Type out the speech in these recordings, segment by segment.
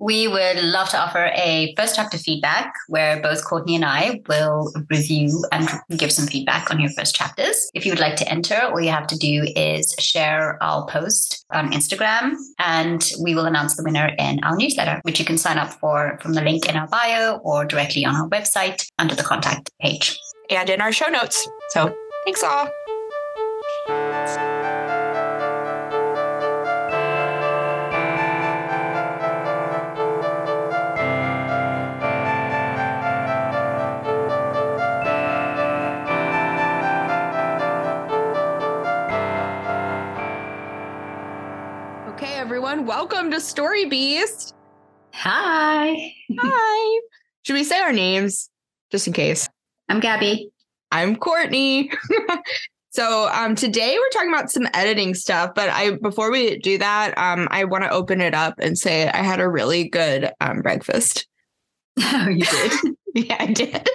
we would love to offer a first chapter feedback where both Courtney and I will review and give some feedback on your first chapters. If you would like to enter, all you have to do is share our post on Instagram and we will announce the winner in our newsletter, which you can sign up for from the link in our bio or directly on our website under the contact page. And in our show notes. So thanks all. Everyone. Welcome to Story Beast. Hi. Hi. Should we say our names just in case? I'm Gabby. I'm Courtney. so um, today we're talking about some editing stuff, but I before we do that, um, I want to open it up and say I had a really good um, breakfast. Oh, you did? yeah, I did.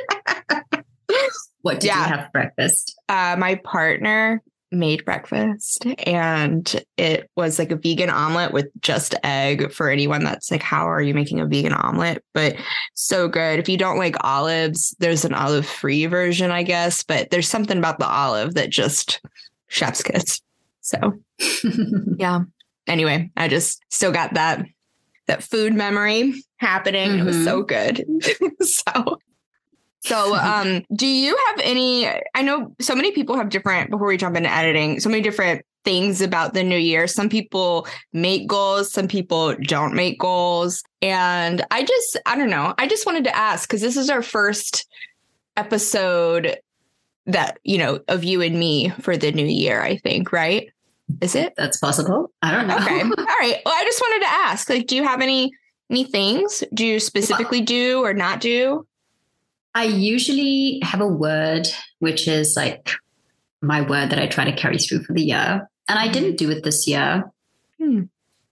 what did yeah. you have for breakfast? Uh, my partner made breakfast and it was like a vegan omelet with just egg for anyone that's like how are you making a vegan omelet? But so good. If you don't like olives there's an olive free version i guess but there's something about the olive that just chef's kiss. So yeah. Anyway i just still got that that food memory happening. Mm-hmm. it was so mm-hmm. good. So so, um, do you have any? I know so many people have different, before we jump into editing, so many different things about the new year. Some people make goals, some people don't make goals. And I just, I don't know. I just wanted to ask because this is our first episode that, you know, of you and me for the new year, I think, right? Is it? That's possible. I don't know. Okay. All right. Well, I just wanted to ask, like, do you have any any things do you specifically do or not do? I usually have a word which is like my word that I try to carry through for the year. And I didn't do it this year. Hmm.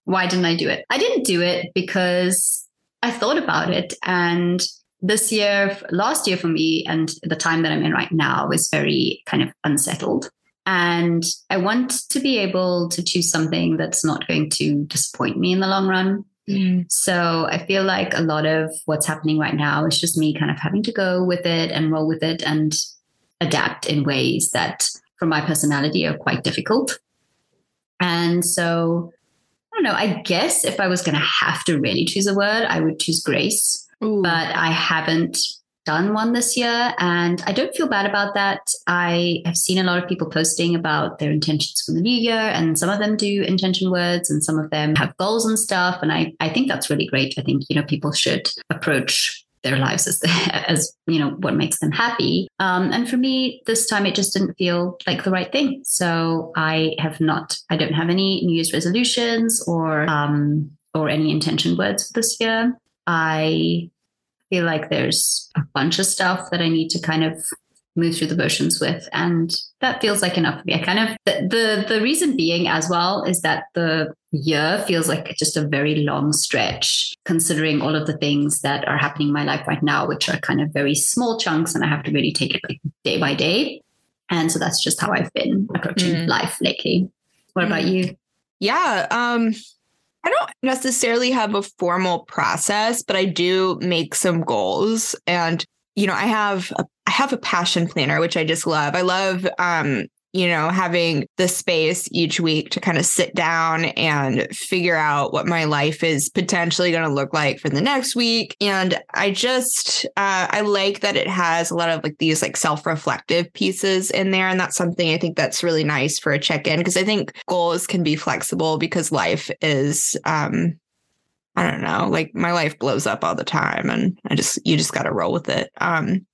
Why didn't I do it? I didn't do it because I thought about it. And this year, last year for me, and the time that I'm in right now is very kind of unsettled. And I want to be able to choose something that's not going to disappoint me in the long run. Mm. So I feel like a lot of what's happening right now is just me kind of having to go with it and roll with it and adapt in ways that, for my personality, are quite difficult. And so I don't know. I guess if I was going to have to really choose a word, I would choose grace. Ooh. But I haven't done one this year. And I don't feel bad about that. I have seen a lot of people posting about their intentions for the new year, and some of them do intention words and some of them have goals and stuff. And I, I think that's really great. I think, you know, people should approach their lives as, the, as you know, what makes them happy. Um, and for me, this time it just didn't feel like the right thing. So I have not, I don't have any New Year's resolutions or, um, or any intention words for this year. I feel like there's a bunch of stuff that I need to kind of move through the motions with and that feels like enough for me i kind of the, the, the reason being as well is that the year feels like just a very long stretch considering all of the things that are happening in my life right now which are kind of very small chunks and i have to really take it like day by day and so that's just how i've been approaching mm. life lately what mm. about you yeah um I don't necessarily have a formal process, but I do make some goals. And, you know, I have a I have a passion planner, which I just love. I love um, you know, having the space each week to kind of sit down and figure out what my life is potentially going to look like for the next week. And I just, uh, I like that it has a lot of like these like self reflective pieces in there. And that's something I think that's really nice for a check in because I think goals can be flexible because life is, um, I don't know, like my life blows up all the time and I just, you just got to roll with it. Um,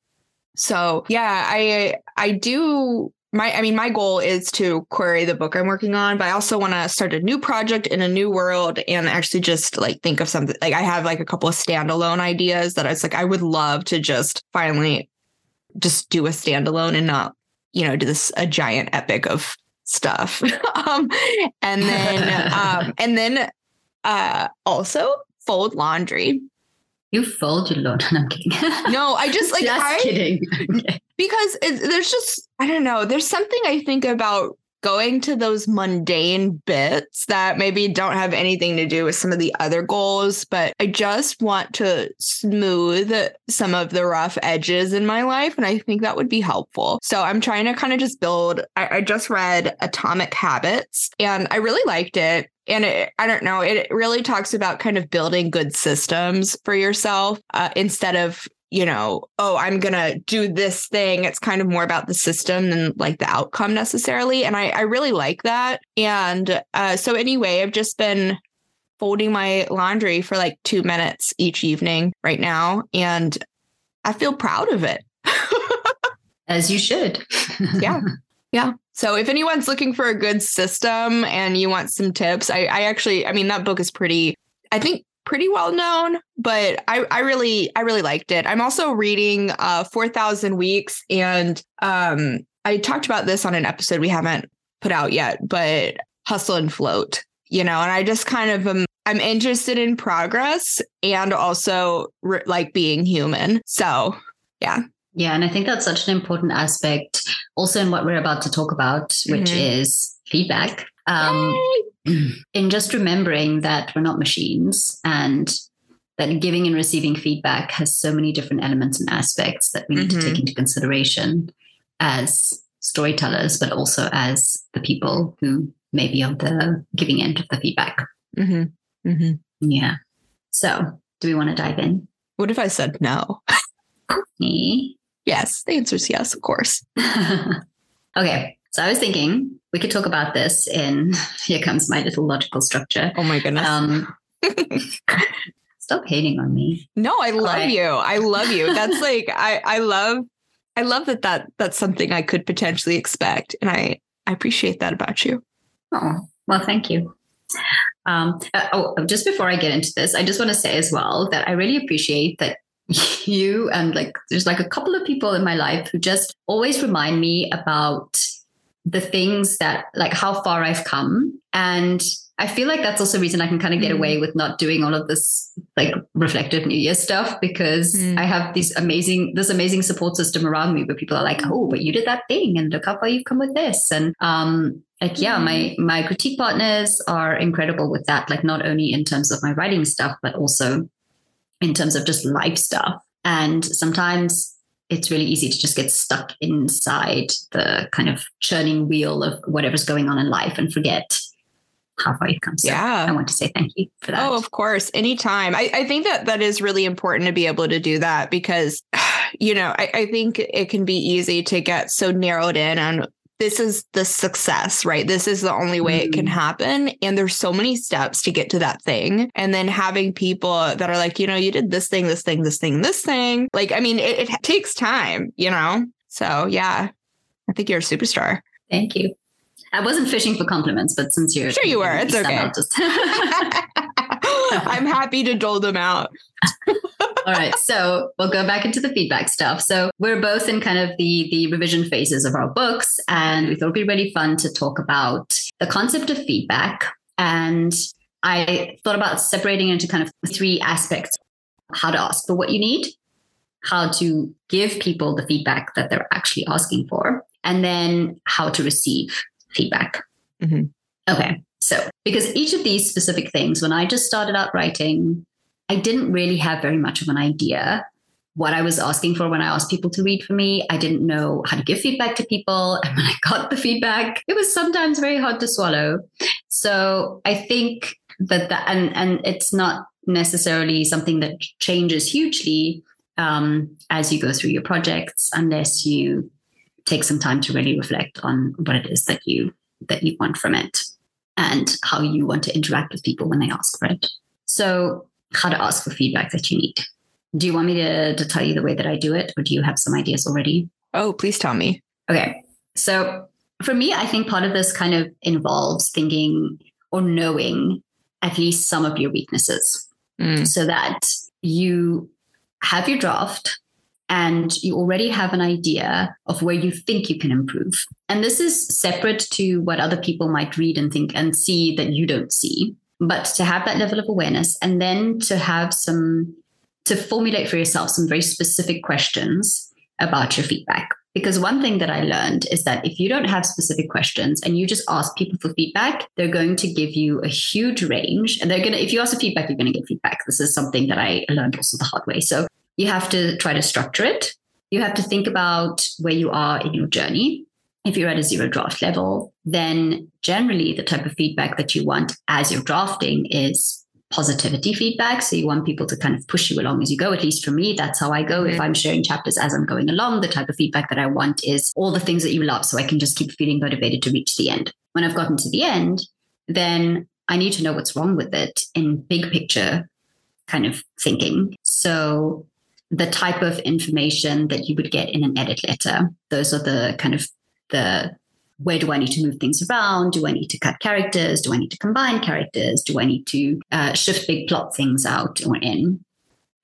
so yeah, I, I do my i mean my goal is to query the book i'm working on but i also want to start a new project in a new world and actually just like think of something like i have like a couple of standalone ideas that i was like i would love to just finally just do a standalone and not you know do this a giant epic of stuff. Um and then um and then uh also fold laundry you fold your laundry. No, I'm kidding. no, I just like just I, kidding. because there's just I don't know. There's something I think about going to those mundane bits that maybe don't have anything to do with some of the other goals, but I just want to smooth some of the rough edges in my life. And I think that would be helpful. So I'm trying to kind of just build, I, I just read Atomic Habits and I really liked it and it, I don't know, it really talks about kind of building good systems for yourself uh, instead of you know, oh, I'm going to do this thing. It's kind of more about the system than like the outcome necessarily. And I, I really like that. And uh, so, anyway, I've just been folding my laundry for like two minutes each evening right now. And I feel proud of it. As you should. yeah. Yeah. So if anyone's looking for a good system and you want some tips, I, I actually, I mean, that book is pretty, I think pretty well known, but I, I really I really liked it. I'm also reading uh 4000 weeks and um I talked about this on an episode we haven't put out yet, but hustle and float, you know, and I just kind of am I'm interested in progress and also re- like being human. So, yeah. Yeah, and I think that's such an important aspect also in what we're about to talk about, which mm-hmm. is feedback. Um, in just remembering that we're not machines and that giving and receiving feedback has so many different elements and aspects that we need mm-hmm. to take mm-hmm. into consideration as storytellers, but also as the people who may be on the giving end of the feedback. Mm-hmm. Mm-hmm. Yeah. So, do we want to dive in? What if I said no? Me? Yes, the answer is yes, of course. okay. So I was thinking we could talk about this in here comes my little logical structure. Oh my goodness. Um, stop hating on me. No, I love right. you. I love you. That's like I I love I love that that that's something I could potentially expect and I I appreciate that about you. Oh, well, thank you. Um, uh, oh, just before I get into this, I just want to say as well that I really appreciate that you and like there's like a couple of people in my life who just always remind me about the things that like how far I've come. And I feel like that's also a reason I can kind of get mm. away with not doing all of this like reflective New Year stuff because mm. I have these amazing, this amazing support system around me where people are like, oh, but you did that thing and look how far you've come with this. And um like yeah, my mm. my critique partners are incredible with that, like not only in terms of my writing stuff, but also in terms of just life stuff. And sometimes it's really easy to just get stuck inside the kind of churning wheel of whatever's going on in life and forget how far you've come. So yeah. I want to say thank you for that. Oh, of course. Anytime. I, I think that that is really important to be able to do that because, you know, I, I think it can be easy to get so narrowed in on this is the success, right? This is the only way it can mm-hmm. happen. And there's so many steps to get to that thing. And then having people that are like, you know, you did this thing, this thing, this thing, this thing. Like, I mean, it, it takes time, you know? So yeah, I think you're a superstar. Thank you. I wasn't fishing for compliments, but since you're sure you were, it's okay. Just... I'm happy to dole them out. All right. So we'll go back into the feedback stuff. So we're both in kind of the the revision phases of our books, and we thought it'd be really fun to talk about the concept of feedback. And I thought about separating into kind of three aspects: how to ask for what you need, how to give people the feedback that they're actually asking for, and then how to receive feedback. Mm-hmm. Okay. So, because each of these specific things, when I just started out writing, I didn't really have very much of an idea what I was asking for when I asked people to read for me. I didn't know how to give feedback to people. And when I got the feedback, it was sometimes very hard to swallow. So I think that that, and, and it's not necessarily something that changes hugely um, as you go through your projects, unless you take some time to really reflect on what it is that you that you want from it and how you want to interact with people when they ask for it. So how to ask for feedback that you need. Do you want me to, to tell you the way that I do it, or do you have some ideas already? Oh, please tell me. Okay. So for me, I think part of this kind of involves thinking or knowing at least some of your weaknesses mm. so that you have your draft and you already have an idea of where you think you can improve. And this is separate to what other people might read and think and see that you don't see but to have that level of awareness and then to have some to formulate for yourself some very specific questions about your feedback Because one thing that I learned is that if you don't have specific questions and you just ask people for feedback, they're going to give you a huge range. And they're going to, if you ask for feedback, you're going to get feedback. This is something that I learned also the hard way. So you have to try to structure it. You have to think about where you are in your journey. If you're at a zero draft level, then generally the type of feedback that you want as you're drafting is positivity feedback. So you want people to kind of push you along as you go. At least for me, that's how I go. Mm-hmm. If I'm sharing chapters as I'm going along, the type of feedback that I want is all the things that you love. So I can just keep feeling motivated to reach the end. When I've gotten to the end, then I need to know what's wrong with it in big picture kind of thinking. So the type of information that you would get in an edit letter, those are the kind of the where do I need to move things around? Do I need to cut characters? Do I need to combine characters? Do I need to uh, shift big plot things out or in?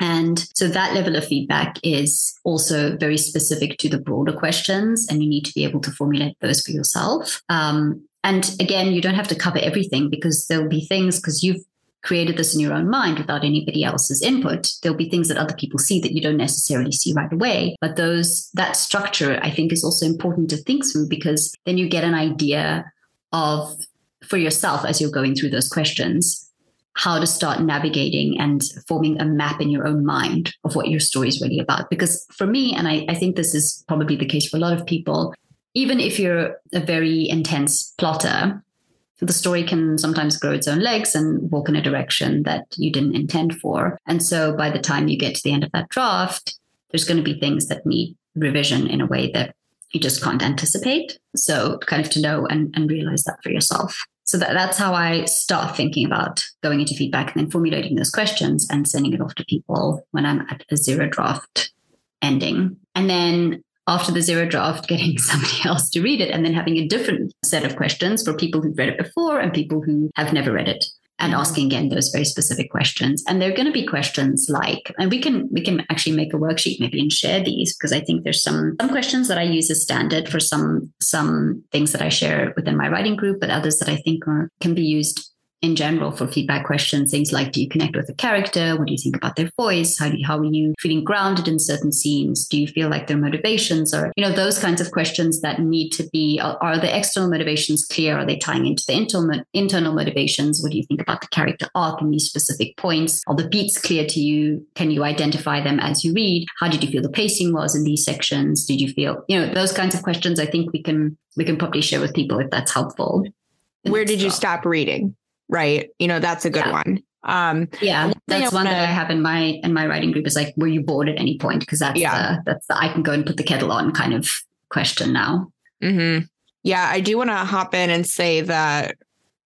And so that level of feedback is also very specific to the broader questions, and you need to be able to formulate those for yourself. Um, and again, you don't have to cover everything because there'll be things because you've created this in your own mind without anybody else's input there'll be things that other people see that you don't necessarily see right away. But those that structure i think is also important to think through because then you get an idea of for yourself as you're going through those questions how to start navigating and forming a map in your own mind of what your story is really about. Because for me and I, I think this is probably the case for a lot of people even if you're a very intense plotter the story can sometimes grow its own legs and walk in a direction that you didn't intend for. And so by the time you get to the end of that draft, there's going to be things that need revision in a way that you just can't anticipate. So kind of to know and, and realize that for yourself. So that, that's how I start thinking about going into feedback and then formulating those questions and sending it off to people when I'm at a zero draft ending. And then after the zero draft, getting somebody else to read it and then having a different set of questions for people who've read it before and people who have never read it and mm-hmm. asking again those very specific questions and they're going to be questions like and we can we can actually make a worksheet maybe and share these because i think there's some some questions that i use as standard for some some things that i share within my writing group but others that i think are can be used in general for feedback questions, things like do you connect with a character? What do you think about their voice? How do you, how are you feeling grounded in certain scenes? Do you feel like their motivations are, you know, those kinds of questions that need to be, are, are the external motivations clear? Are they tying into the internal, internal motivations? What do you think about the character arc in these specific points? Are the beats clear to you? Can you identify them as you read? How did you feel the pacing was in these sections? Did you feel, you know, those kinds of questions I think we can, we can probably share with people if that's helpful. Where did you stop reading? Right? You know, that's a good yeah. one. Um, yeah, that's one that I have in my in my writing group is like, were you bored at any point? Because that's yeah. the, that's the I can go and put the kettle on kind of question now. Mm-hmm. Yeah, I do want to hop in and say that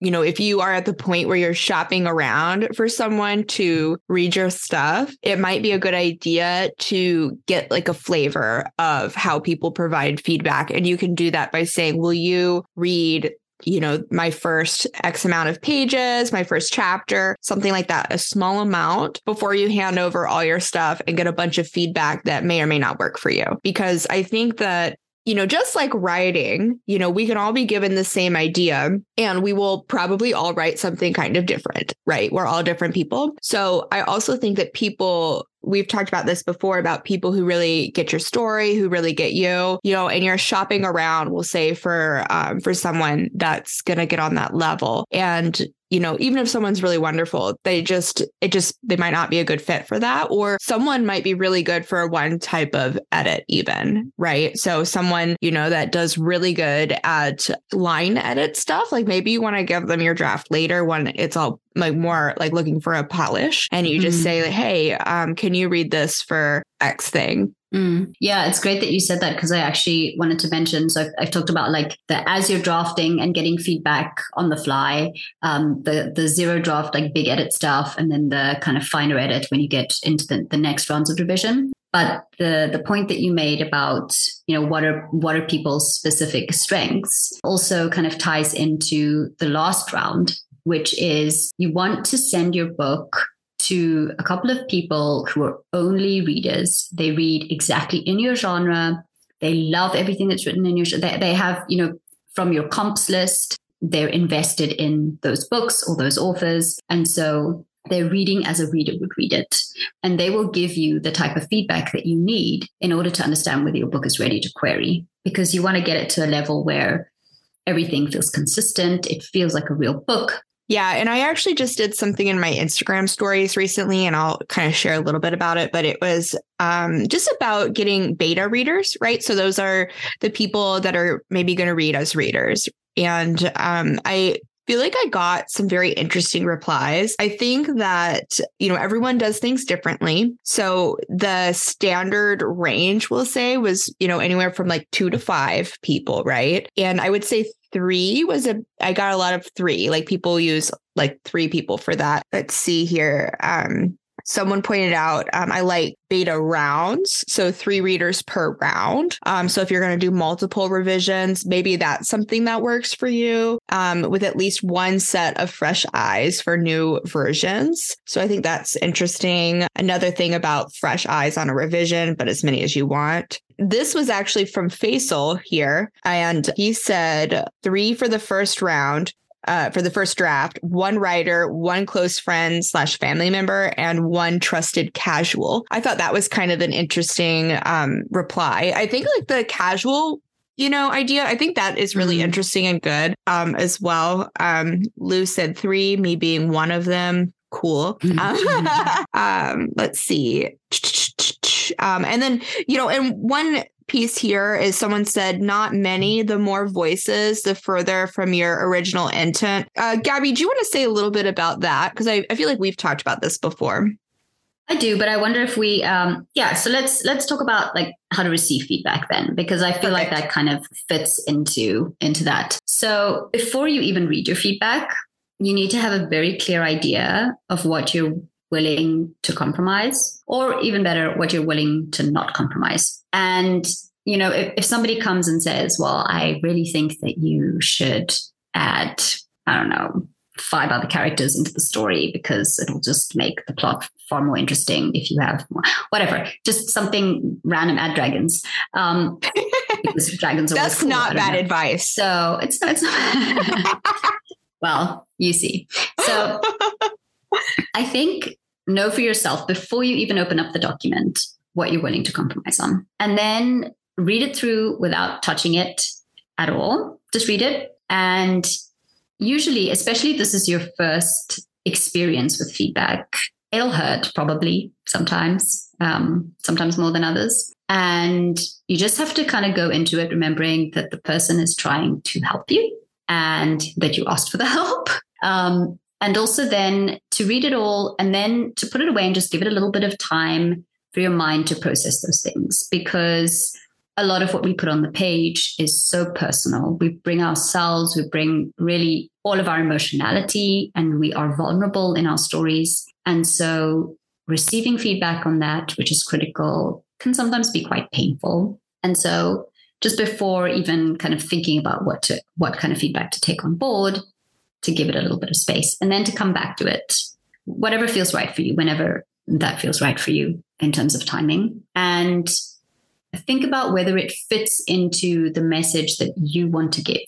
you know, if you are at the point where you're shopping around for someone to read your stuff, it might be a good idea to get like a flavor of how people provide feedback. And you can do that by saying, Will you read you know, my first X amount of pages, my first chapter, something like that, a small amount before you hand over all your stuff and get a bunch of feedback that may or may not work for you. Because I think that you know, just like writing, you know, we can all be given the same idea and we will probably all write something kind of different, right? We're all different people. So I also think that people we've talked about this before about people who really get your story, who really get you, you know, and you're shopping around, we'll say for um, for someone that's gonna get on that level. And you know, even if someone's really wonderful, they just, it just, they might not be a good fit for that. Or someone might be really good for one type of edit, even, right? So someone, you know, that does really good at line edit stuff, like maybe you want to give them your draft later when it's all like more like looking for a polish and you just mm. say like, hey um, can you read this for x thing Mm. Yeah, it's great that you said that because I actually wanted to mention. So I've, I've, talked about like the as you're drafting and getting feedback on the fly, um, the the zero draft like big edit stuff, and then the kind of finer edit when you get into the, the next rounds of revision. But the the point that you made about you know what are what are people's specific strengths also kind of ties into the last round which is you want to send your book to a couple of people who are only readers. They read exactly in your genre. They love everything that's written in your they, they have, you know, from your comps list, they're invested in those books or those authors. And so they're reading as a reader would read it. and they will give you the type of feedback that you need in order to understand whether your book is ready to query because you want to get it to a level where everything feels consistent it feels like a real book yeah. And I actually just did something in my Instagram stories recently, and I'll kind of share a little bit about it. But it was um, just about getting beta readers, right? So those are the people that are maybe going to read as readers. And um, I feel like I got some very interesting replies. I think that, you know, everyone does things differently. So the standard range, we'll say, was, you know, anywhere from like two to five people, right? And I would say three was a I got a lot of three. Like people use like three people for that. Let's see here. Um someone pointed out um, I like beta rounds, so three readers per round. Um, so if you're going to do multiple revisions, maybe that's something that works for you um, with at least one set of fresh eyes for new versions. So I think that's interesting. Another thing about fresh eyes on a revision, but as many as you want. This was actually from Faisal here, and he said three for the first round, uh, for the first draft one writer, one close friend slash family member, and one trusted casual. I thought that was kind of an interesting um, reply. I think like the casual you know idea i think that is really mm-hmm. interesting and good um, as well um, lou said three me being one of them cool mm-hmm. um, let's see um, and then you know and one piece here is someone said, not many, the more voices, the further from your original intent. Uh, Gabby, do you want to say a little bit about that? Because I, I feel like we've talked about this before. I do, but I wonder if we, um, yeah. So let's let's talk about like how to receive feedback then, because I feel Perfect. like that kind of fits into into that. So before you even read your feedback, you need to have a very clear idea of what you're willing to compromise, or even better, what you're willing to not compromise. And, you know, if, if somebody comes and says, well, I really think that you should add, I don't know, five other characters into the story because it'll just make the plot far more interesting if you have more, whatever, just something random. Add dragons. Um, because dragons are that's cool, not bad know. advice. So it's it's not. well, you see. So I think know for yourself before you even open up the document what you're willing to compromise on. And then read it through without touching it at all. Just read it. And usually, especially this is your first experience with feedback, it'll hurt probably sometimes, um, sometimes more than others. And you just have to kind of go into it remembering that the person is trying to help you and that you asked for the help. Um, and also then to read it all and then to put it away and just give it a little bit of time for your mind to process those things because a lot of what we put on the page is so personal. We bring ourselves, we bring really all of our emotionality, and we are vulnerable in our stories. And so receiving feedback on that, which is critical, can sometimes be quite painful. And so just before even kind of thinking about what to what kind of feedback to take on board, to give it a little bit of space and then to come back to it, whatever feels right for you, whenever that feels right for you in terms of timing. And think about whether it fits into the message that you want to give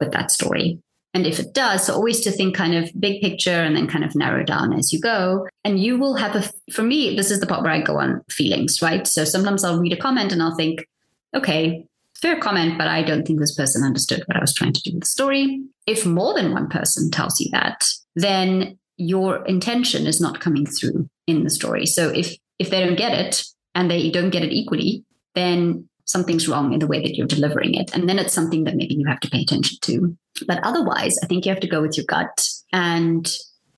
with that story. And if it does, so always to think kind of big picture and then kind of narrow down as you go. And you will have a, for me, this is the part where I go on feelings, right? So sometimes I'll read a comment and I'll think, okay, fair comment, but I don't think this person understood what I was trying to do with the story. If more than one person tells you that, then your intention is not coming through in the story. So if if they don't get it and they don't get it equally, then something's wrong in the way that you're delivering it. And then it's something that maybe you have to pay attention to. But otherwise, I think you have to go with your gut and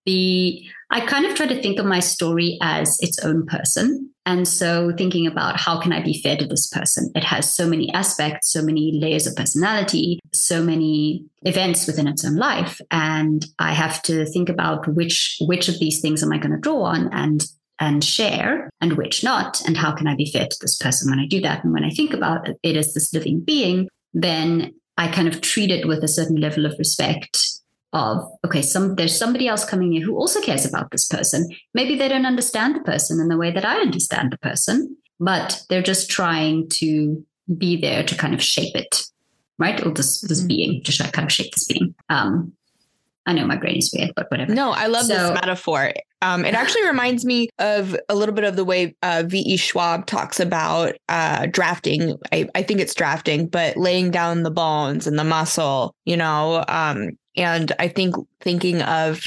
be I kind of try to think of my story as its own person. And so thinking about how can I be fair to this person? It has so many aspects, so many layers of personality, so many events within its own life. And I have to think about which which of these things am I going to draw on and and share and which not and how can i be fair to this person when i do that and when i think about it as this living being then i kind of treat it with a certain level of respect of okay some there's somebody else coming in who also cares about this person maybe they don't understand the person in the way that i understand the person but they're just trying to be there to kind of shape it right or this this mm-hmm. being to kind of shape this being um I know my brain is weird, but whatever. No, I love so, this metaphor. Um, it actually reminds me of a little bit of the way uh, V.E. Schwab talks about uh, drafting. I, I, think it's drafting, but laying down the bones and the muscle, you know. Um, and I think thinking of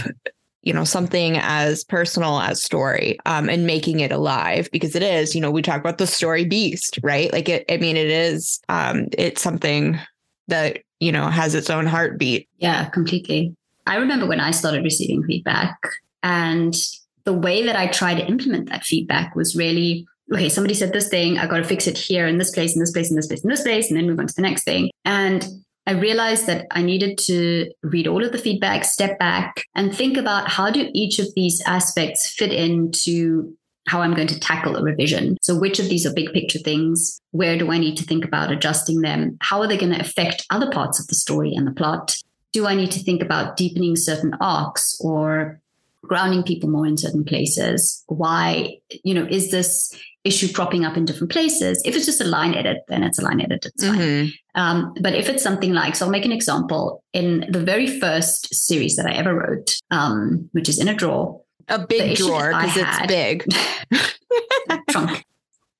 you know something as personal as story um, and making it alive because it is you know we talk about the story beast right? Like it i mean it is um, it's something that you know has its own heartbeat. Yeah completely. I remember when I started receiving feedback and the way that I tried to implement that feedback was really okay, somebody said this thing, I got to fix it here in this place, in this place, in this place, in this place, and then move on to the next thing. And I realized that I needed to read all of the feedback, step back, and think about how do each of these aspects fit into how I'm going to tackle a revision. So, which of these are big picture things? Where do I need to think about adjusting them? How are they going to affect other parts of the story and the plot? do I need to think about deepening certain arcs or grounding people more in certain places? Why, you know, is this issue cropping up in different places? If it's just a line edit, then it's a line edit. It's fine. Mm-hmm. Um, but if it's something like, so I'll make an example. In the very first series that I ever wrote, um, which is in a drawer, a big drawer because it's big. trunk.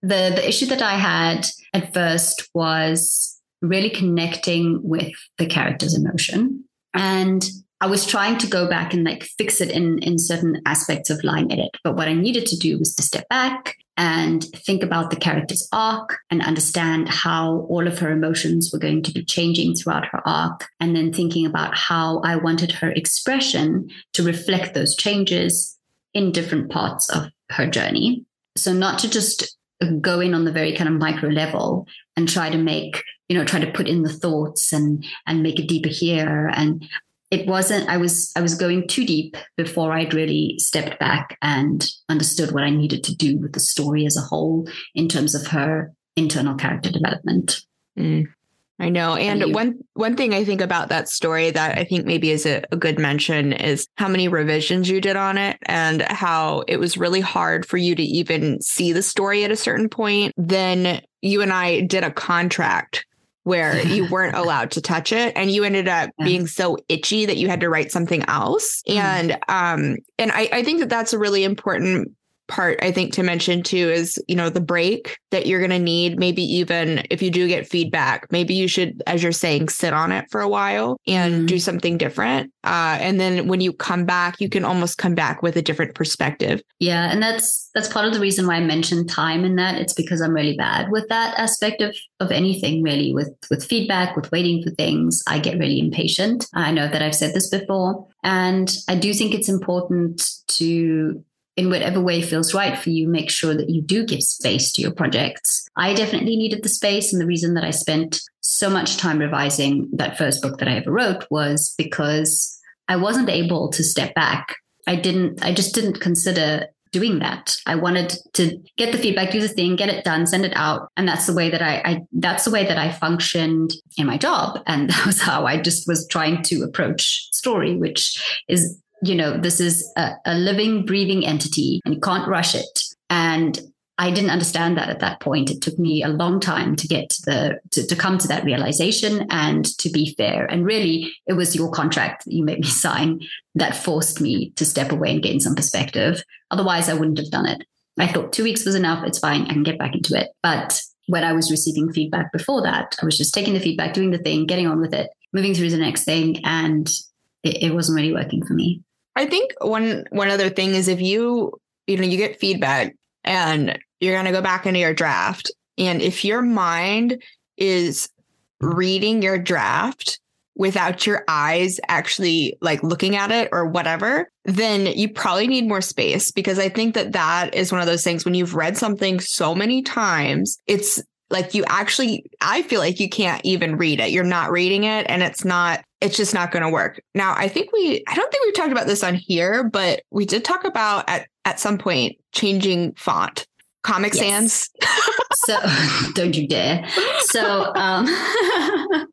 The the issue that I had at first was really connecting with the character's emotion and I was trying to go back and like fix it in in certain aspects of line edit. But what I needed to do was to step back and think about the character's arc and understand how all of her emotions were going to be changing throughout her arc. And then thinking about how I wanted her expression to reflect those changes in different parts of her journey. So not to just go in on the very kind of micro level and try to make you know try to put in the thoughts and and make it deeper here and it wasn't i was i was going too deep before i'd really stepped back and understood what i needed to do with the story as a whole in terms of her internal character development mm. I know. And one one thing I think about that story that I think maybe is a, a, good mention is how many revisions you did on it and how it was really hard for you to even see the story at a certain point. Then you and I did a contract where you weren't allowed to touch it and you ended up yeah. being so itchy that you had to write something else. Mm. And um and I, I think that that's a really important part I think to mention too is, you know, the break that you're going to need. Maybe even if you do get feedback, maybe you should, as you're saying, sit on it for a while and mm. do something different. Uh, and then when you come back, you can almost come back with a different perspective. Yeah. And that's, that's part of the reason why I mentioned time in that. It's because I'm really bad with that aspect of, of anything really with, with feedback, with waiting for things. I get really impatient. I know that I've said this before. And I do think it's important to in whatever way feels right for you, make sure that you do give space to your projects. I definitely needed the space. And the reason that I spent so much time revising that first book that I ever wrote was because I wasn't able to step back. I didn't, I just didn't consider doing that. I wanted to get the feedback, do the thing, get it done, send it out. And that's the way that I, I, that's the way that I functioned in my job. And that was how I just was trying to approach story, which is you know, this is a, a living, breathing entity and you can't rush it. And I didn't understand that at that point. It took me a long time to get to the to, to, come to that realization and to be fair. And really, it was your contract that you made me sign that forced me to step away and gain some perspective. Otherwise, I wouldn't have done it. I thought two weeks was enough. It's fine. I can get back into it. But when I was receiving feedback before that, I was just taking the feedback, doing the thing, getting on with it, moving through the next thing, and it, it wasn't really working for me. I think one one other thing is if you you know you get feedback and you're going to go back into your draft and if your mind is reading your draft without your eyes actually like looking at it or whatever then you probably need more space because i think that that is one of those things when you've read something so many times it's like you actually i feel like you can't even read it. You're not reading it and it's not it's just not going to work. Now i think we i don't think we've talked about this on here but we did talk about at at some point changing font. Comic yes. sans? So don't you dare. So um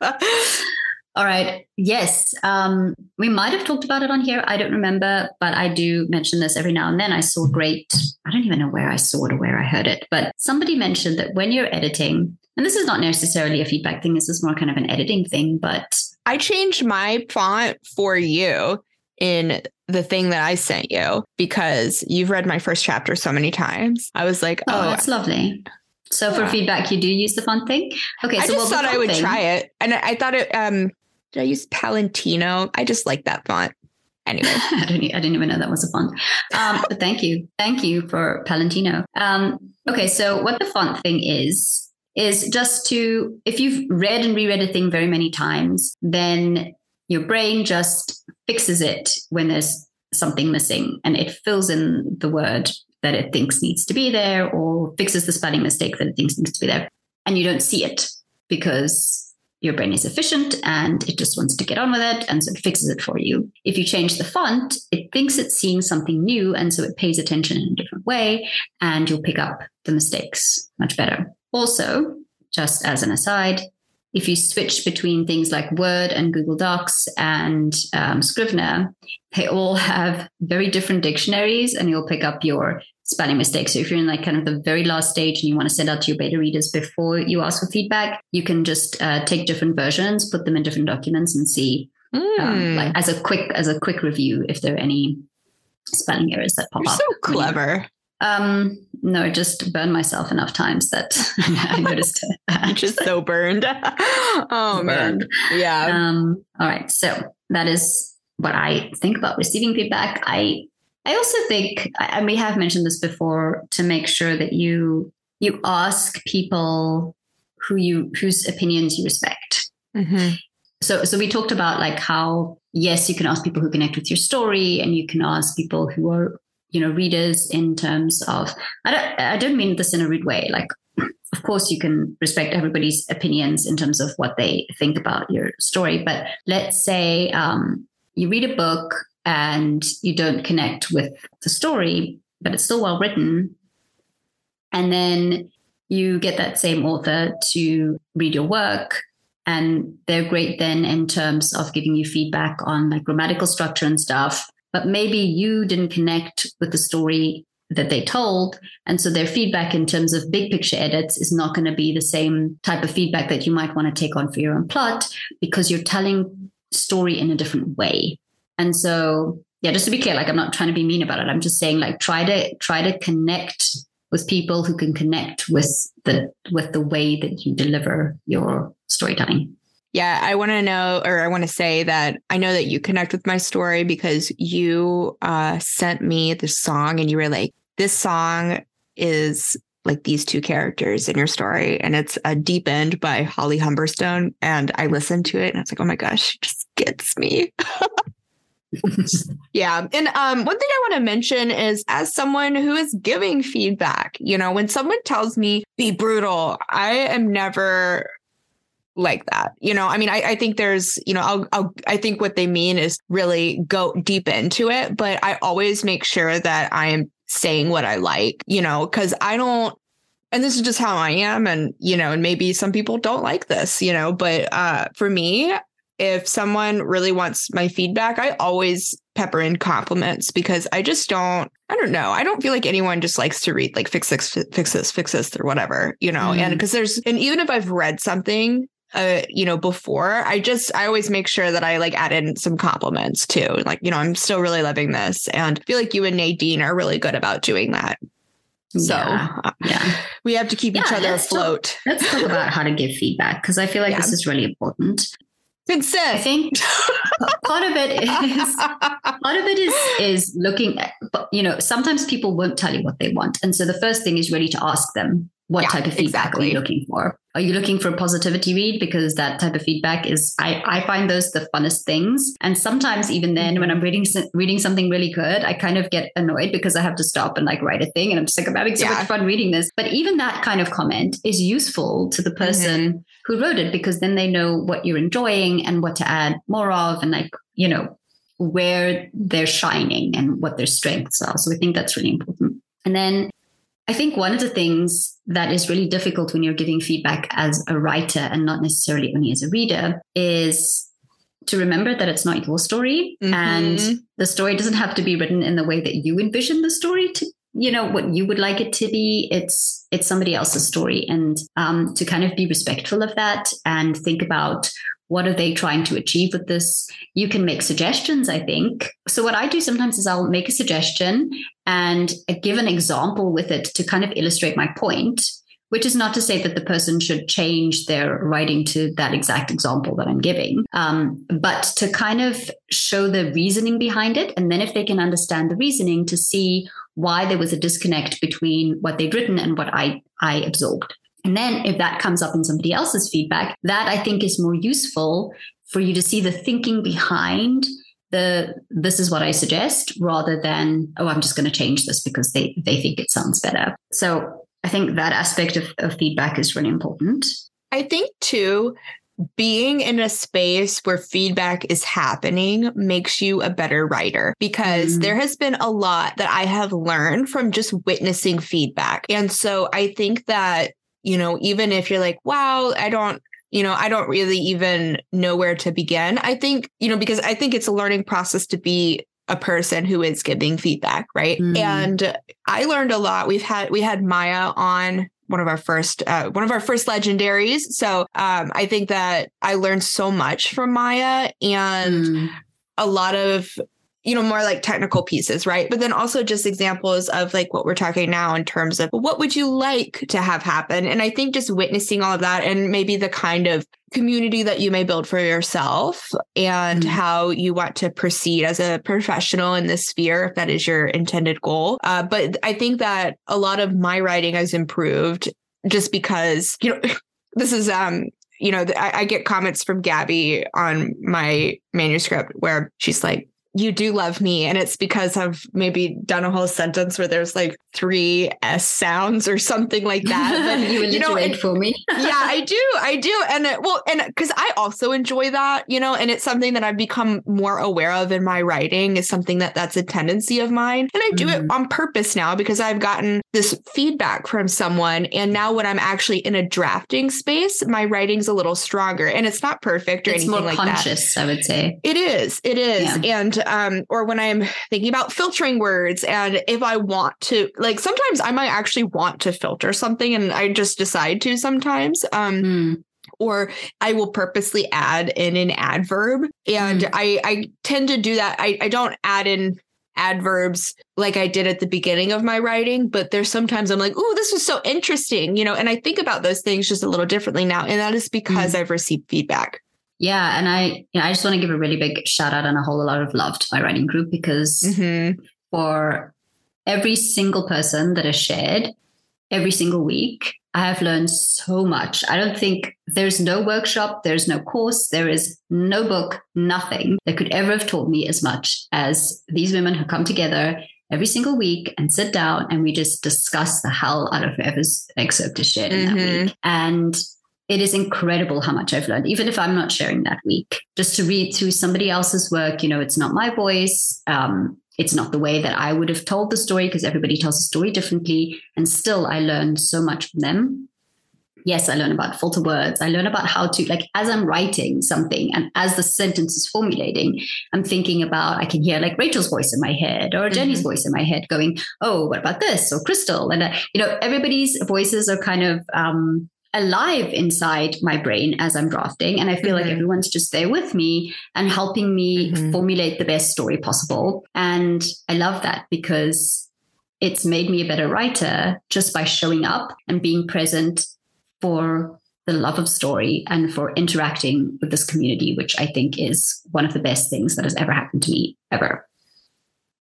All right. Yes. Um, we might have talked about it on here. I don't remember, but I do mention this every now and then. I saw great, I don't even know where I saw it or where I heard it, but somebody mentioned that when you're editing, and this is not necessarily a feedback thing, this is more kind of an editing thing, but I changed my font for you in the thing that I sent you because you've read my first chapter so many times. I was like, oh, oh that's lovely. So yeah. for feedback, you do use the font thing. Okay, I so just thought I would thing, try it, and I, I thought it. Um, did I use Palantino? I just like that font. Anyway, I don't. I didn't even know that was a font. Um, but thank you, thank you for Palantino. Um, okay, so what the font thing is is just to if you've read and reread a thing very many times, then your brain just fixes it when there's something missing and it fills in the word that it thinks needs to be there or fixes the spelling mistake that it thinks needs to be there. And you don't see it because your brain is efficient and it just wants to get on with it. And so it fixes it for you. If you change the font, it thinks it's seeing something new. And so it pays attention in a different way and you'll pick up the mistakes much better. Also, just as an aside, if you switch between things like Word and Google Docs and um, Scrivener, they all have very different dictionaries and you'll pick up your spelling mistakes. So if you're in like kind of the very last stage and you want to send out to your beta readers before you ask for feedback, you can just uh, take different versions, put them in different documents and see mm. um, hmm. like as a quick as a quick review if there are any spelling errors that pop you're up. So clever. Um, no, just burned myself enough times that I noticed it. I'm just so burned. oh burned. man. Yeah. Um, all right. So that is what I think about receiving feedback. I I also think, and we have mentioned this before, to make sure that you you ask people who you whose opinions you respect. Mm-hmm. So so we talked about like how yes, you can ask people who connect with your story, and you can ask people who are you know readers in terms of I don't I don't mean this in a rude way like of course you can respect everybody's opinions in terms of what they think about your story but let's say um, you read a book and you don't connect with the story but it's still well written and then you get that same author to read your work and they're great then in terms of giving you feedback on like grammatical structure and stuff but maybe you didn't connect with the story that they told. And so their feedback in terms of big picture edits is not going to be the same type of feedback that you might want to take on for your own plot because you're telling story in a different way. And so, yeah, just to be clear, like I'm not trying to be mean about it. I'm just saying like try to try to connect with people who can connect with the with the way that you deliver your storytelling. Yeah, I want to know, or I want to say that I know that you connect with my story because you uh, sent me the song and you were like, this song is like these two characters in your story. And it's a deep end by Holly Humberstone. And I listened to it and I was like, oh my gosh, she just gets me. yeah. And um, one thing I want to mention is as someone who is giving feedback, you know, when someone tells me be brutal, I am never like that. You know, I mean, I, I think there's, you know, I'll, I'll, I think what they mean is really go deep into it, but I always make sure that I am saying what I like, you know, because I don't, and this is just how I am. And, you know, and maybe some people don't like this, you know, but uh, for me, if someone really wants my feedback, I always pepper in compliments because I just don't, I don't know. I don't feel like anyone just likes to read like fix this, fix this, fix this, or whatever, you know, mm. and because there's, and even if I've read something uh, you know, before, I just I always make sure that I like add in some compliments too. Like, you know, I'm still really loving this. And I feel like you and Nadine are really good about doing that. So yeah, uh, yeah. we have to keep yeah, each other let's afloat. Talk, let's talk about how to give feedback because I feel like yeah. this is really important. I think part of it is part of it is is looking at you know sometimes people won't tell you what they want. And so the first thing is really to ask them what yeah, type of feedback exactly. are you looking for? Are you looking for a positivity read? Because that type of feedback is i i find those the funnest things. And sometimes even then when i'm reading reading something really good i kind of get annoyed because i have to stop and like write a thing and i'm just like i'm having so yeah. much fun reading this. But even that kind of comment is useful to the person mm-hmm. Who wrote it because then they know what you're enjoying and what to add more of and like you know where they're shining and what their strengths are. So i think that's really important. And then I think one of the things that is really difficult when you're giving feedback as a writer and not necessarily only as a reader is to remember that it's not your story. Mm-hmm. and the story doesn't have to be written in the way that you envision the story to you know what you would like it to be it's it's somebody else's story and um, to kind of be respectful of that and think about what are they trying to achieve with this? You can make suggestions, I think. So, what I do sometimes is I'll make a suggestion and give an example with it to kind of illustrate my point, which is not to say that the person should change their writing to that exact example that I'm giving, um, but to kind of show the reasoning behind it. And then, if they can understand the reasoning, to see why there was a disconnect between what they'd written and what I, I absorbed. And then if that comes up in somebody else's feedback, that I think is more useful for you to see the thinking behind the this is what I suggest rather than, oh, I'm just going to change this because they they think it sounds better. So I think that aspect of, of feedback is really important. I think too, being in a space where feedback is happening makes you a better writer because mm. there has been a lot that I have learned from just witnessing feedback. And so I think that you know, even if you're like, wow, I don't, you know, I don't really even know where to begin. I think, you know, because I think it's a learning process to be a person who is giving feedback, right? Mm. And I learned a lot. We've had we had Maya on one of our first uh, one of our first legendaries. So um, I think that I learned so much from Maya and mm. a lot of you know, more like technical pieces, right? But then also just examples of like what we're talking now in terms of what would you like to have happen? And I think just witnessing all of that and maybe the kind of community that you may build for yourself and mm-hmm. how you want to proceed as a professional in this sphere, if that is your intended goal. Uh, but I think that a lot of my writing has improved just because, you know, this is um you know, I, I, get comments from Gabby on my manuscript where she's like, you do love me. And it's because I've maybe done a whole sentence where there's like three S sounds or something like that. But, you, you know, and, for me. yeah, I do. I do. And it, well, and because I also enjoy that, you know, and it's something that I've become more aware of in my writing is something that that's a tendency of mine. And I do mm-hmm. it on purpose now because I've gotten this feedback from someone. And now when I'm actually in a drafting space, my writing's a little stronger and it's not perfect or it's anything like conscious, that. I would say. It is. It is. Yeah. And um, or when I'm thinking about filtering words and if I want to, like sometimes I might actually want to filter something and I just decide to sometimes. Um, mm. Or I will purposely add in an adverb. And mm. I, I tend to do that. I, I don't add in adverbs like I did at the beginning of my writing, but there's sometimes I'm like, oh, this was so interesting, you know, and I think about those things just a little differently now. And that is because mm. I've received feedback. Yeah, and I you know, I just want to give a really big shout out and a whole lot of love to my writing group because mm-hmm. for every single person that has shared every single week, I have learned so much. I don't think there's no workshop, there's no course, there is no book, nothing that could ever have taught me as much as these women who come together every single week and sit down and we just discuss the hell out of whoever's excerpt is shared in mm-hmm. that week. And it is incredible how much I've learned, even if I'm not sharing that week. Just to read through somebody else's work, you know, it's not my voice. Um, it's not the way that I would have told the story because everybody tells a story differently. And still, I learned so much from them. Yes, I learn about filter words. I learn about how to, like, as I'm writing something and as the sentence is formulating, I'm thinking about, I can hear like Rachel's voice in my head or Jenny's mm-hmm. voice in my head going, oh, what about this? Or Crystal. And, uh, you know, everybody's voices are kind of, um, alive inside my brain as I'm drafting. And I feel mm-hmm. like everyone's just there with me and helping me mm-hmm. formulate the best story possible. And I love that because it's made me a better writer just by showing up and being present for the love of story and for interacting with this community, which I think is one of the best things that has ever happened to me ever.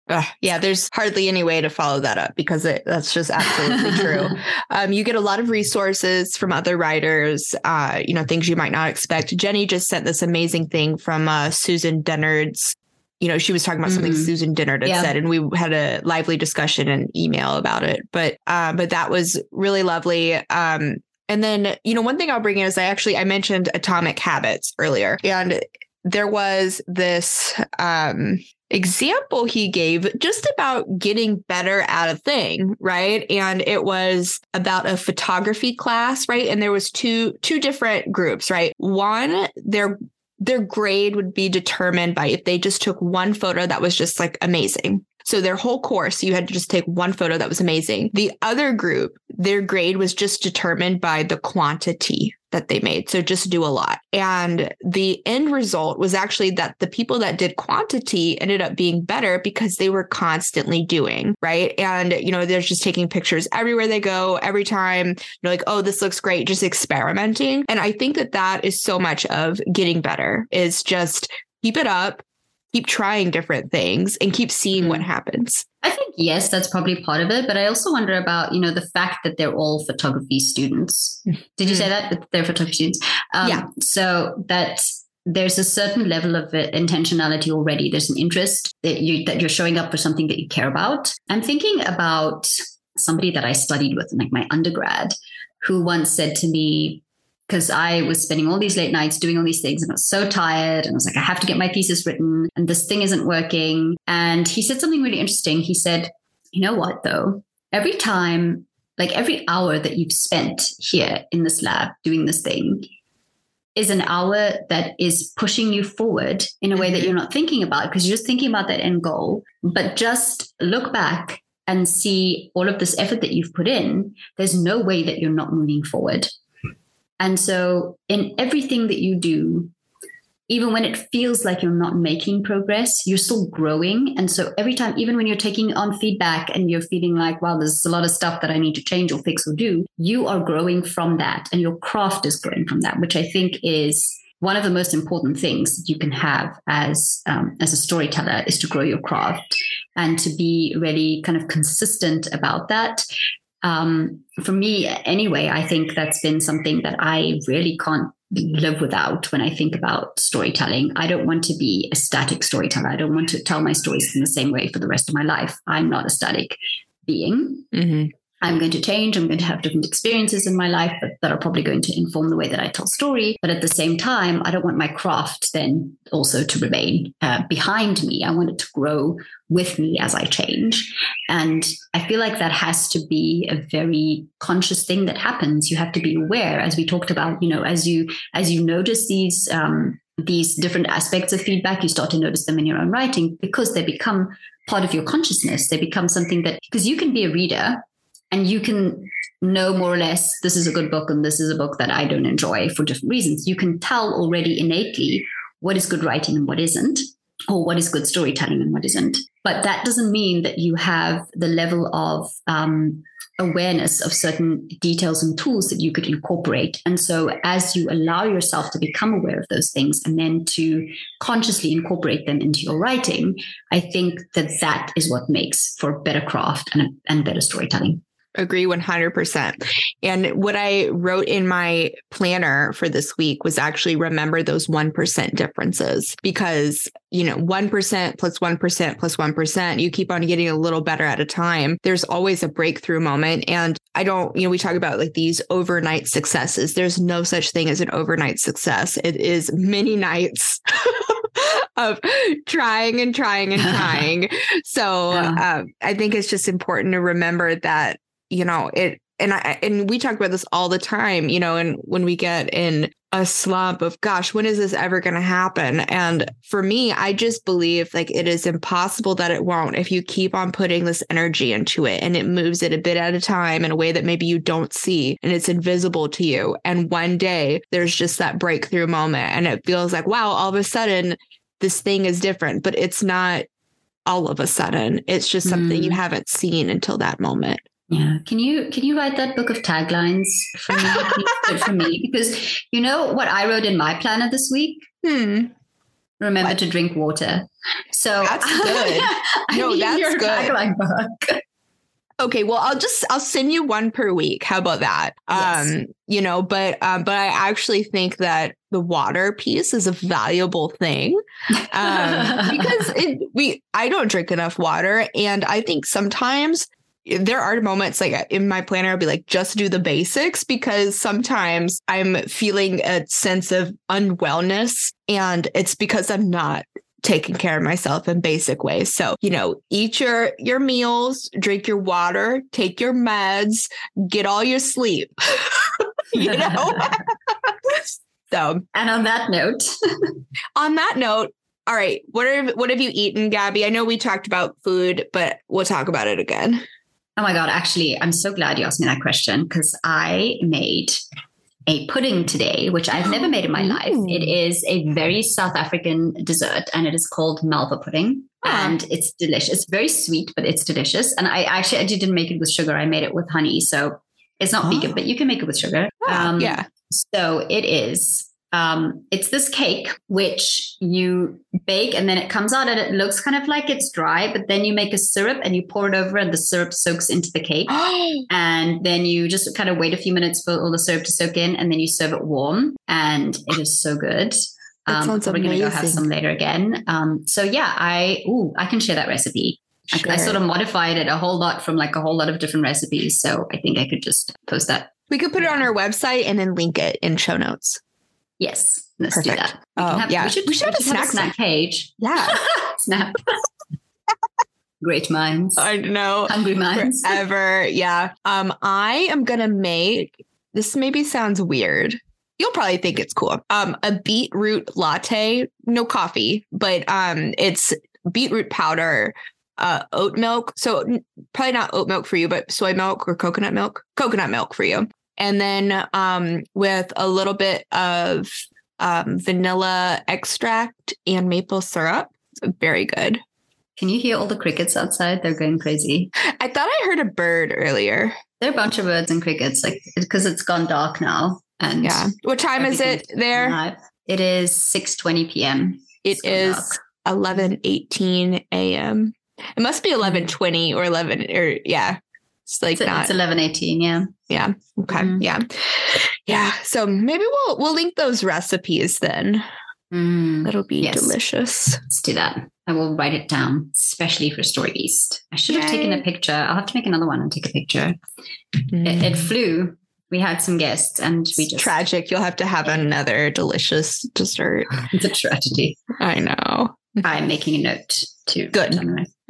Uh, yeah, there's hardly any way to follow that up because it, that's just absolutely true. Um, you get a lot of resources from other writers, uh, you know, things you might not expect. Jenny just sent this amazing thing from uh, Susan Dennard's. You know, she was talking about mm-hmm. something Susan Dennard had yeah. said, and we had a lively discussion and email about it. But uh, but that was really lovely. Um, and then, you know, one thing I'll bring in is I actually I mentioned Atomic Habits earlier, and there was this um, example he gave just about getting better at a thing right? And it was about a photography class right? And there was two two different groups right? One their their grade would be determined by if they just took one photo that was just like amazing. So their whole course, you had to just take one photo that was amazing. The other group, their grade was just determined by the quantity that they made. So just do a lot. And the end result was actually that the people that did quantity ended up being better because they were constantly doing, right? And, you know, they're just taking pictures everywhere they go, every time, you're like, oh, this looks great, just experimenting. And I think that that is so much of getting better is just keep it up, keep trying different things and keep seeing what mm-hmm. happens. I think yes, that's probably part of it, but I also wonder about you know the fact that they're all photography students. Did you say mm-hmm. that they're photography students? Um, yeah. So that there's a certain level of intentionality already. There's an interest that you that you're showing up for something that you care about. I'm thinking about somebody that I studied with, like my undergrad, who once said to me, because I was spending all these late nights doing all these things and I was so tired. And I was like, I have to get my thesis written and this thing isn't working. And he said something really interesting. He said, You know what, though? Every time, like every hour that you've spent here in this lab doing this thing, is an hour that is pushing you forward in a way that mm-hmm. you're not thinking about because you're just thinking about that end goal. But just look back and see all of this effort that you've put in. There's no way that you're not moving forward. And so, in everything that you do, even when it feels like you're not making progress, you're still growing. And so, every time, even when you're taking on feedback and you're feeling like, wow, there's a lot of stuff that I need to change or fix or do, you are growing from that. And your craft is growing from that, which I think is one of the most important things you can have as um, as a storyteller is to grow your craft and to be really kind of consistent about that um, for me anyway, I think that's been something that I really can't live without when I think about storytelling. I don't want to be a static storyteller. I don't want to tell my stories in the same way for the rest of my life. I'm not a static being. Mm-hmm. I'm going to change. I'm going to have different experiences in my life that, that, are probably going to inform the way that I tell story. But at the same time, I don't want my craft then also to remain uh, behind me. I want it to grow with me as I change. And I feel like that has to be a very conscious thing that happens. You have to be aware, as we talked about, you know, as you as you notice these um, these different aspects of feedback, you start to notice them in your own writing because they become part of your consciousness. They become something that because you can be a reader and you can know more or less this is a good book and this is a book that I don't enjoy for different reasons. You can tell already innately what is good writing and what isn't, or what is good storytelling and what isn't. But that doesn't mean that you have the level of um, awareness of certain details and tools that you could incorporate. And so, as you allow yourself to become aware of those things and then to consciously incorporate them into your writing, I think that that is what makes for better craft and, and better storytelling agree 100%. And what I wrote in my planner for this week was actually remember those 1% differences because, you know, 1% plus 1 plus 1, you keep on getting a little better at a time. There's always a breakthrough moment. And I don't, you know, we talk about like these overnight successes. There's no such thing as an overnight success. It is many nights. of trying and trying and trying. so yeah. uh, I think it's just important to remember that you know, it and I and we talk about this all the time, you know, and when we get in a slump of gosh, when is this ever going to happen? And for me, I just believe like it is impossible that it won't if you keep on putting this energy into it and it moves it a bit at a time in a way that maybe you don't see and it's invisible to you. And one day there's just that breakthrough moment and it feels like, wow, all of a sudden this thing is different, but it's not all of a sudden. It's just something mm. you haven't seen until that moment. Yeah. Can you can you write that book of taglines for me? for me? Because you know what I wrote in my planner this week? Hmm. Remember what? to drink water. So that's good. no, that's good. Tagline book. Okay, well, I'll just I'll send you one per week. How about that? Yes. Um, you know, but um, but I actually think that the water piece is a valuable thing um, because it, we I don't drink enough water, and I think sometimes there are moments like in my planner, I'll be like, just do the basics because sometimes I'm feeling a sense of unwellness and it's because I'm not taking care of myself in basic ways. So, you know, eat your your meals, drink your water, take your meds, get all your sleep. you know? so, and on that note, on that note, all right, what are what have you eaten, Gabby? I know we talked about food, but we'll talk about it again. Oh my God, actually, I'm so glad you asked me that question because I made a pudding today, which I've never made in my life. It is a very South African dessert and it is called Malva pudding. And it's delicious. It's very sweet, but it's delicious. And I actually I didn't make it with sugar. I made it with honey. So it's not oh. vegan, but you can make it with sugar. um, yeah. So it is um, it's this cake which you bake and then it comes out and it looks kind of like it's dry, but then you make a syrup and you pour it over and the syrup soaks into the cake. and then you just kind of wait a few minutes for all the syrup to soak in and then you serve it warm. And it is so good. Um, sounds we're going to go have some later again. Um, so yeah, I, ooh, I can share that recipe. Sure. I, I sort of modified it a whole lot from like a whole lot of different recipes. So I think I could just post that. We could put it on our website and then link it in show notes. Yes, let's Perfect. do that. oh, have, yeah. We should, we should, we have, a snack, have a snack page. Yeah. Snap. Great minds. I know. Hungry minds. Forever. Yeah. Um, I am gonna make this maybe sounds weird. You'll probably think it's cool. Um, a beetroot latte, no coffee, but um, it's beetroot powder, uh, oat milk. So probably not oat milk for you, but soy milk or coconut milk. Coconut milk for you and then um, with a little bit of um, vanilla extract and maple syrup. Very good. Can you hear all the crickets outside? They're going crazy. I thought I heard a bird earlier. There are a bunch of birds and crickets, like because it's gone dark now. And yeah, what time is it there? It is six twenty p.m. It is eleven eighteen a.m. It must be eleven twenty or eleven or yeah. It's like it's, not. It's eleven eighteen. Yeah. Yeah. Okay. Mm. Yeah. Yeah. So maybe we'll we'll link those recipes then. Mm. That'll be yes. delicious. Let's do that. I will write it down, especially for Storybeast. I should Yay. have taken a picture. I'll have to make another one and take a picture. Mm. It, it, mm. flew. We had some guests and we just. tragic. You'll have to have another delicious dessert. it's a tragedy. I know. I'm making a note too. Good.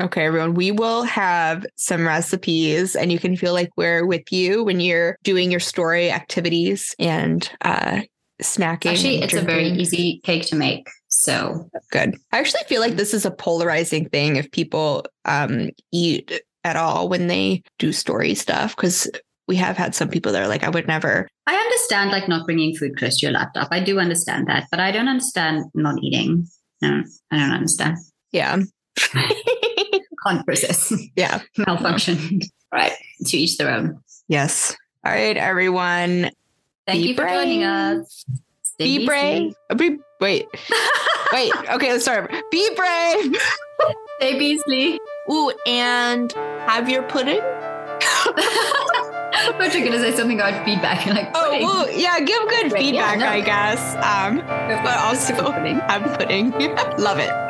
Okay, everyone. We will have some recipes and you can feel like we're with you when you're doing your story activities and uh snacking. Actually, it's drinking. a very easy cake to make. So good. I actually feel like this is a polarizing thing if people um eat at all when they do story stuff because we have had some people that are like, I would never. I understand like not bringing food close to your laptop. I do understand that, but I don't understand not eating. I don't understand. Yeah. Can't process. Yeah. Malfunction. Right. To each their own. Yes. All right, everyone. Thank Be you for brave. joining us. Stay Be brave. Uh, be, wait. wait. Okay, let's start. Be brave. Stay Beasley. Ooh, and have your pudding. I thought you were gonna say something about feedback. You're like, pudding. oh, well, yeah, give good feedback, yeah, no. I guess. Um, but also, I'm pudding. Love it.